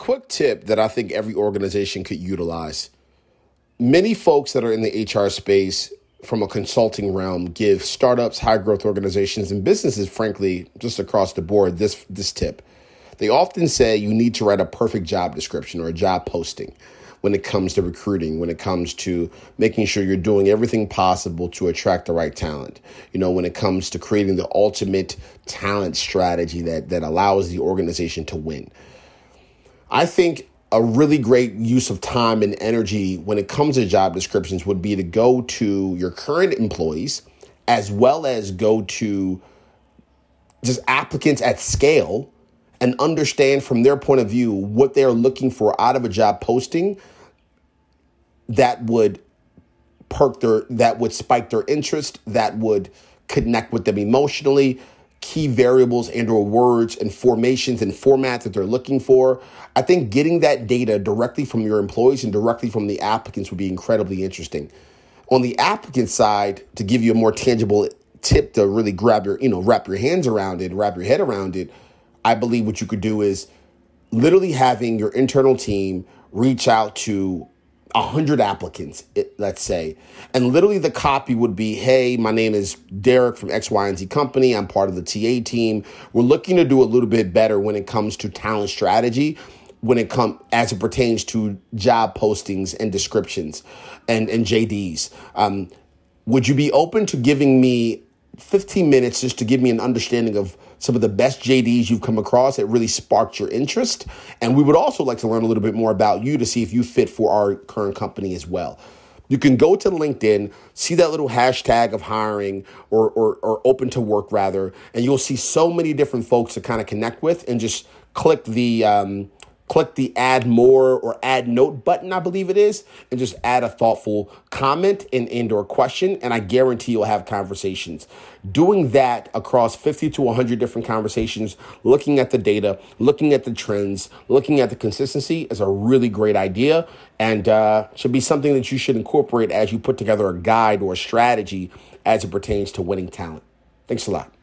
quick tip that I think every organization could utilize. Many folks that are in the HR space from a consulting realm give startups, high growth organizations, and businesses, frankly, just across the board, this, this tip. They often say you need to write a perfect job description or a job posting when it comes to recruiting, when it comes to making sure you're doing everything possible to attract the right talent. You know, when it comes to creating the ultimate talent strategy that that allows the organization to win. I think a really great use of time and energy when it comes to job descriptions would be to go to your current employees as well as go to just applicants at scale and understand from their point of view what they're looking for out of a job posting that would perk their that would spike their interest that would connect with them emotionally key variables and or words and formations and formats that they're looking for. I think getting that data directly from your employees and directly from the applicants would be incredibly interesting. On the applicant side to give you a more tangible tip to really grab your you know wrap your hands around it wrap your head around it I believe what you could do is literally having your internal team reach out to 100 applicants, let's say. And literally the copy would be Hey, my name is Derek from X, Y, and Z company. I'm part of the TA team. We're looking to do a little bit better when it comes to talent strategy. When it comes as it pertains to job postings and descriptions and, and JDs. Um, would you be open to giving me 15 minutes just to give me an understanding of some of the best JDs you've come across that really sparked your interest. And we would also like to learn a little bit more about you to see if you fit for our current company as well. You can go to LinkedIn, see that little hashtag of hiring or, or, or open to work rather, and you'll see so many different folks to kind of connect with and just click the um, click the add more or add note button, I believe it is, and just add a thoughtful comment and, and or question. And I guarantee you'll have conversations. Doing that across 50 to 100 different conversations, looking at the data, looking at the trends, looking at the consistency is a really great idea and uh, should be something that you should incorporate as you put together a guide or a strategy as it pertains to winning talent. Thanks a lot.